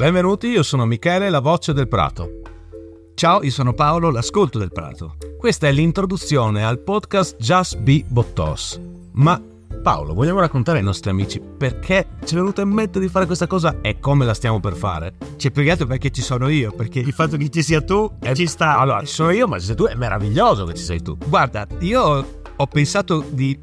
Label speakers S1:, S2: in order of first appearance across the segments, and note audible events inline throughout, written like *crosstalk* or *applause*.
S1: Benvenuti, io sono Michele, la voce del Prato.
S2: Ciao, io sono Paolo, l'ascolto del Prato.
S1: Questa è l'introduzione al podcast Just Be Bottos. Ma Paolo, vogliamo raccontare ai nostri amici perché ci è venuto in mente di fare questa cosa e come la stiamo per fare?
S2: Ci è piegato perché ci sono io, perché il fatto che ci sia tu
S1: Eh,
S2: ci sta.
S1: Allora, ci sono io, ma se sei tu è meraviglioso che ci sei tu.
S2: Guarda, io ho pensato di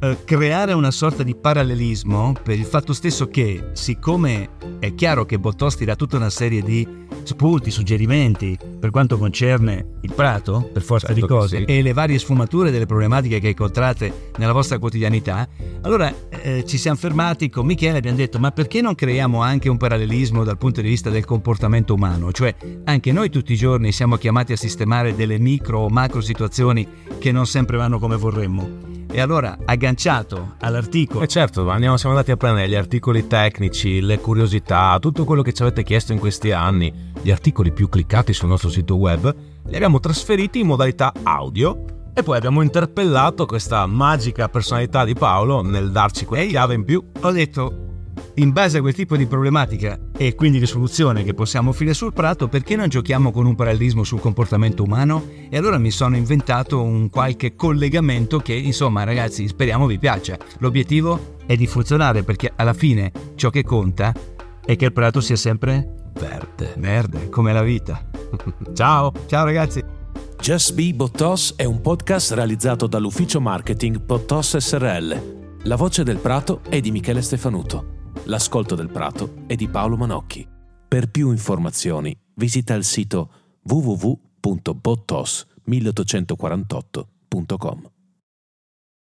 S2: eh, creare una sorta di parallelismo per il fatto stesso che, siccome è chiaro che Bottos ti dà tutta una serie di spunti, suggerimenti per quanto concerne il prato, per forza
S1: Certo
S2: di cose,
S1: sì.
S2: e le varie sfumature delle problematiche che incontrate nella vostra quotidianità, allora eh, ci siamo fermati con Michele e abbiamo detto ma perché non creiamo anche un parallelismo dal punto di vista del comportamento umano? Cioè anche noi tutti i giorni siamo chiamati a sistemare delle micro o macro situazioni che non sempre vanno come vorremmo. E allora, agganciato all'articolo
S1: E certo, andiamo, siamo andati a prendere gli articoli tecnici, le curiosità, tutto quello che ci avete chiesto in questi anni, gli articoli più cliccati sul nostro sito web, li abbiamo trasferiti in modalità audio e poi abbiamo interpellato questa magica personalità di Paolo nel darci quella chiave in più.
S2: ho detto, in base a quel tipo di problematica e quindi di soluzione che possiamo offrire sul prato, perché non giochiamo con un parallelismo sul comportamento umano? E allora mi sono inventato un qualche collegamento che, insomma, ragazzi, speriamo vi piaccia. L'obiettivo è di funzionare perché alla fine ciò che conta è che il prato sia sempre
S1: Verde.
S2: verde, come la vita. *laughs*
S1: Ciao!
S2: Ciao ragazzi!
S3: Just Be Bottos è un podcast realizzato dall'ufficio marketing Bottos SRL. La voce del Prato è di Michele Stefanuto. L'ascolto del Prato è di Paolo Manocchi. Per più informazioni visita il sito www.bottos1848.com.